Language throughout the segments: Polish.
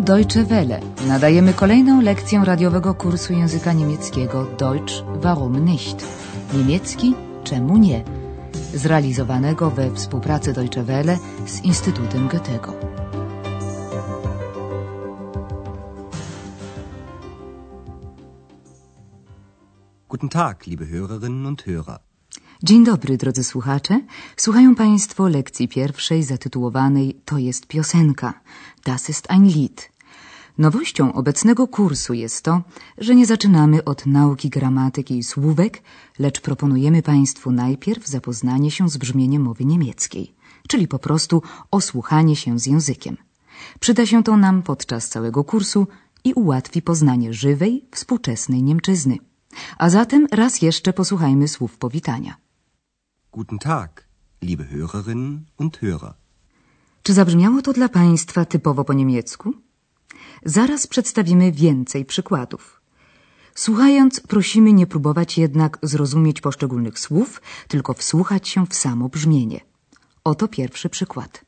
Deutsche Welle. Nadajemy kolejną lekcję radiowego kursu języka niemieckiego Deutsch warum nicht? Niemiecki czemu nie? Zrealizowanego we współpracy Deutsche Welle z Instytutem Goethego. Guten Tag, liebe Hörerinnen und Hörer. Dzień dobry, drodzy słuchacze. Słuchają Państwo lekcji pierwszej zatytułowanej To jest piosenka. Das ist ein Lied. Nowością obecnego kursu jest to, że nie zaczynamy od nauki gramatyki i słówek, lecz proponujemy Państwu najpierw zapoznanie się z brzmieniem mowy niemieckiej, czyli po prostu osłuchanie się z językiem. Przyda się to nam podczas całego kursu i ułatwi poznanie żywej, współczesnej Niemczyzny. A zatem raz jeszcze posłuchajmy słów powitania. Guten Tag, liebe Hörerinnen und Hörer. Czy zabrzmiało to dla Państwa typowo po niemiecku? Zaraz przedstawimy więcej przykładów. Słuchając, prosimy nie próbować jednak zrozumieć poszczególnych słów, tylko wsłuchać się w samo brzmienie. Oto pierwszy przykład.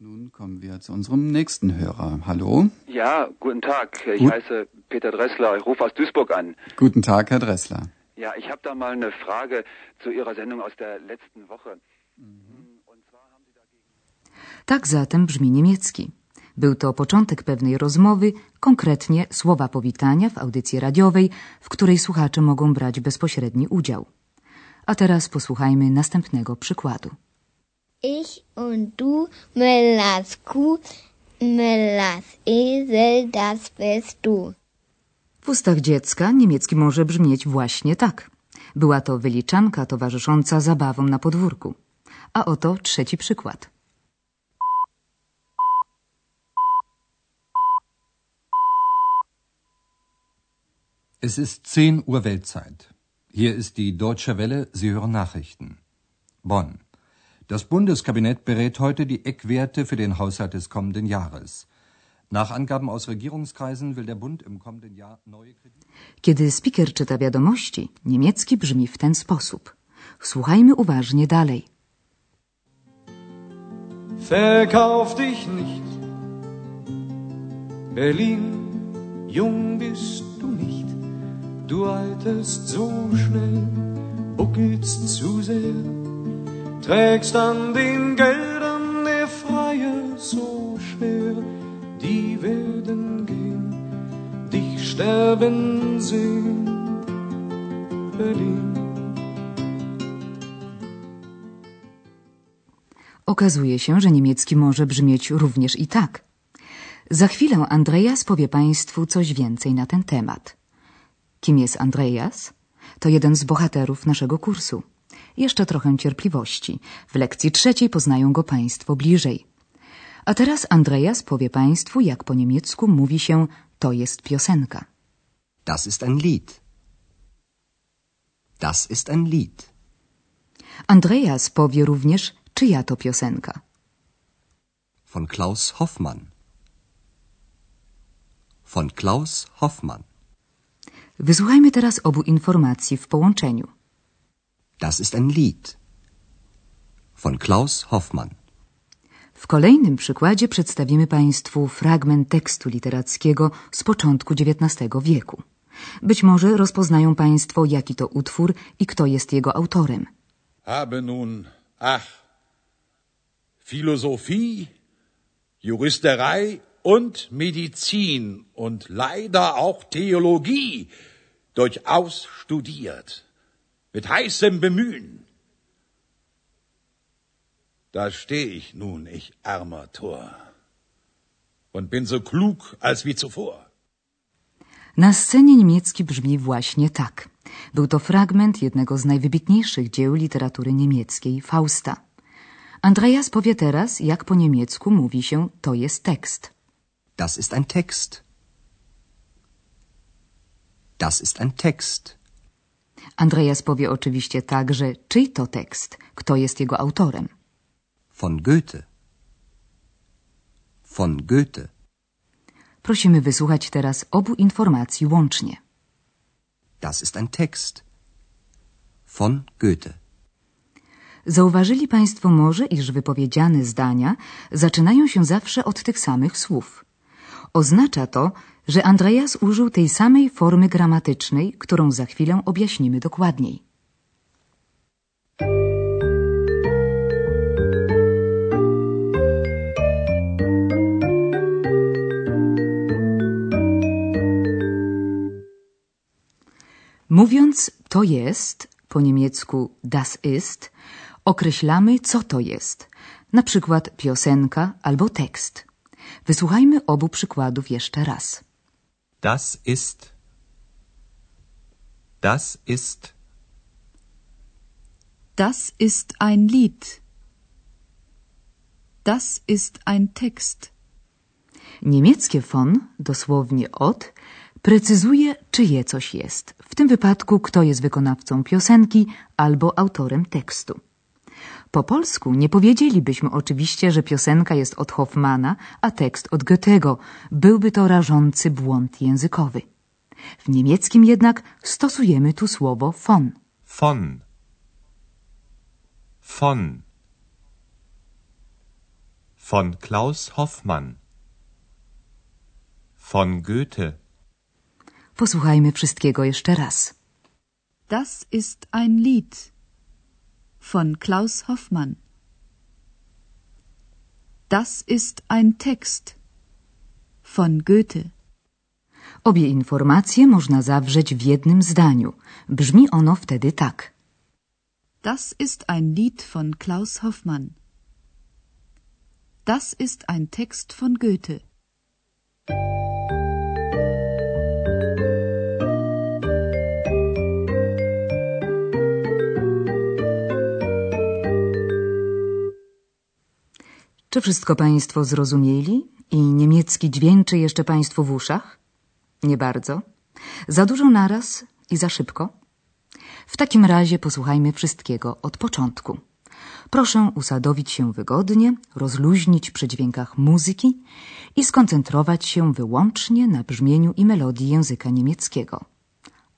Nun kommen wir zu unserem nächsten Hörer. Hallo? Ja, guten Tag. Ich Gut. heiße Peter Dressler. Ich rufe aus Duisburg an. Guten Tag, Herr Dressler. Ja, ich habe da mal eine Frage zu Ihrer Sendung aus der letzten Woche. Und zwar haben Sie dagegen. Tak zatem brzmi niemiecki. Był to początek pewnej rozmowy, konkretnie słowa powitania w audycji radiowej, w której słuchacze mogą brać bezpośredni udział. A teraz posłuchajmy następnego przykładu. Ich und du, Mellas Kuh, Mellas Esel, das bist du. Ustach dziecka niemiecki może brzmieć właśnie tak. Była to wyliczanka towarzysząca zabawom na podwórku. A oto trzeci przykład. Es ist 10 Uhr Weltzeit. Hier ist die Deutsche Welle, Sie hören Nachrichten. Bonn. Das Bundeskabinett berät heute die Eckwerte für den Haushalt des kommenden Jahres. Nach Angaben aus Regierungskreisen will der Bund im kommenden Jahr neue Kredite. Kiedy speaker czyta wiadomości, niemiecki brzmi w ten sposób. Słuchajmy uważnie dalej. Verkauf dich nicht. Berlin, jung bist du nicht. Du alterst so schnell, buckelst zu sehr. Trägst an den Geldern der Freier so sterben sehen. Berlin. Okazuje się, że niemiecki może brzmieć również i tak. Za chwilę Andreas powie Państwu coś więcej na ten temat. Kim jest Andreas? To jeden z bohaterów naszego kursu. Jeszcze trochę cierpliwości. W lekcji trzeciej poznają go Państwo bliżej. A teraz Andreas powie Państwu, jak po niemiecku mówi się to jest piosenka. Das ist ein Lied. Das ist ein Lied. Andreas powie również, czyja to piosenka. Von Klaus Hoffmann. Von Klaus Hoffmann. Wysłuchajmy teraz obu informacji w połączeniu. Das ist ein Lied. Von Klaus Hoffmann. W kolejnym przykładzie przedstawimy Państwu fragment tekstu literackiego z początku XIX wieku. Być może rozpoznają Państwo, jaki to utwór i kto jest jego autorem. habe nun, ach, Philosophie, Juristerei und Medizin und leider auch Theologie durchaus studiert, mit heißem Bemühen. Da steh ich nun, ich armer Tor, und bin so klug als wie zuvor. Na scenie niemiecki brzmi właśnie tak. Był to fragment jednego z najwybitniejszych dzieł literatury niemieckiej, Fausta. Andreas powie teraz, jak po niemiecku mówi się to jest tekst. Das ist ein Text. Das ist ein Text. Andreas powie oczywiście także, czyj to tekst, kto jest jego autorem. Von Goethe. Von Goethe. Prosimy wysłuchać teraz obu informacji łącznie. Das ist ein Text. Von Goethe. Zauważyli Państwo może, iż wypowiedziane zdania zaczynają się zawsze od tych samych słów. Oznacza to, że Andreas użył tej samej formy gramatycznej, którą za chwilę objaśnimy dokładniej. Mówiąc to jest, po niemiecku das ist, określamy co to jest, na przykład piosenka albo tekst. Wysłuchajmy obu przykładów jeszcze raz. Das ist. Das ist. Das ist ein Lied. Das ist ein Text. Niemieckie von, dosłownie od, precyzuje, czyje coś jest. W tym wypadku, kto jest wykonawcą piosenki albo autorem tekstu. Po polsku nie powiedzielibyśmy oczywiście, że piosenka jest od Hoffmana, a tekst od Goethego. Byłby to rażący błąd językowy. W niemieckim jednak stosujemy tu słowo von. Von. Von. Von Klaus Hoffmann. Von Goethe. Posłuchajmy wszystkiego jeszcze raz. Das ist ein Lied von Klaus Hoffmann. Das ist ein Text von Goethe. Obie informacje można zawrzeć w jednym zdaniu. Brzmi ono wtedy tak. Das ist ein Lied von Klaus Hoffmann. Das ist ein Text von Goethe. Czy wszystko Państwo zrozumieli i niemiecki dźwięczy jeszcze Państwu w uszach? Nie bardzo. Za dużo naraz i za szybko? W takim razie posłuchajmy wszystkiego od początku. Proszę usadowić się wygodnie, rozluźnić przy dźwiękach muzyki i skoncentrować się wyłącznie na brzmieniu i melodii języka niemieckiego.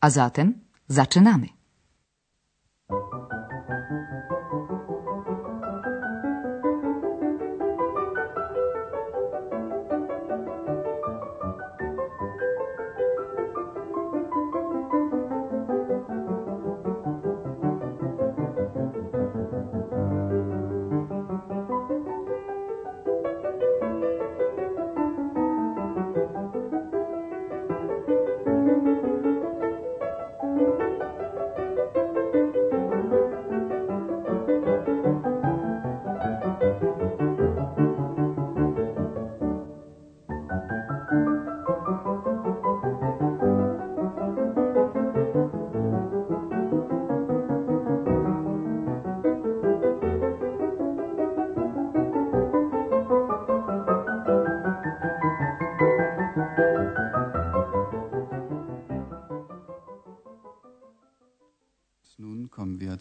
A zatem zaczynamy.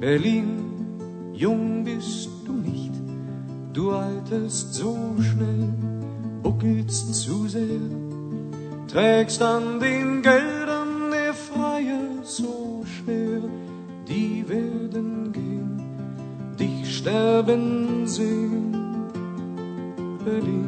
Berlin, jung bist du nicht. Du alterst so schnell, buckelst zu sehr, trägst an den Geldern der Freier so schwer. Die werden gehen, dich sterben sehen. Berlin.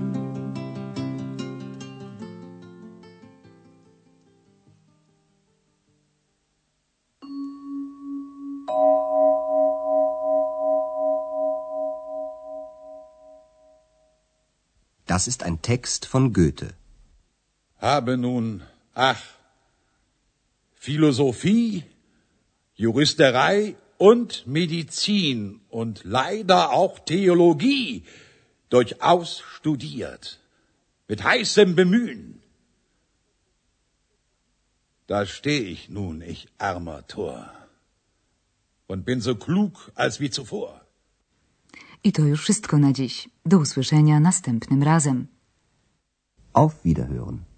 Das ist ein Text von Goethe. Habe nun, ach, Philosophie, Juristerei und Medizin und leider auch Theologie durchaus studiert. Mit heißem Bemühen. Da steh ich nun, ich armer Tor. Und bin so klug als wie zuvor. I to już wszystko na dziś. Do usłyszenia następnym razem. Auf Wiederhören.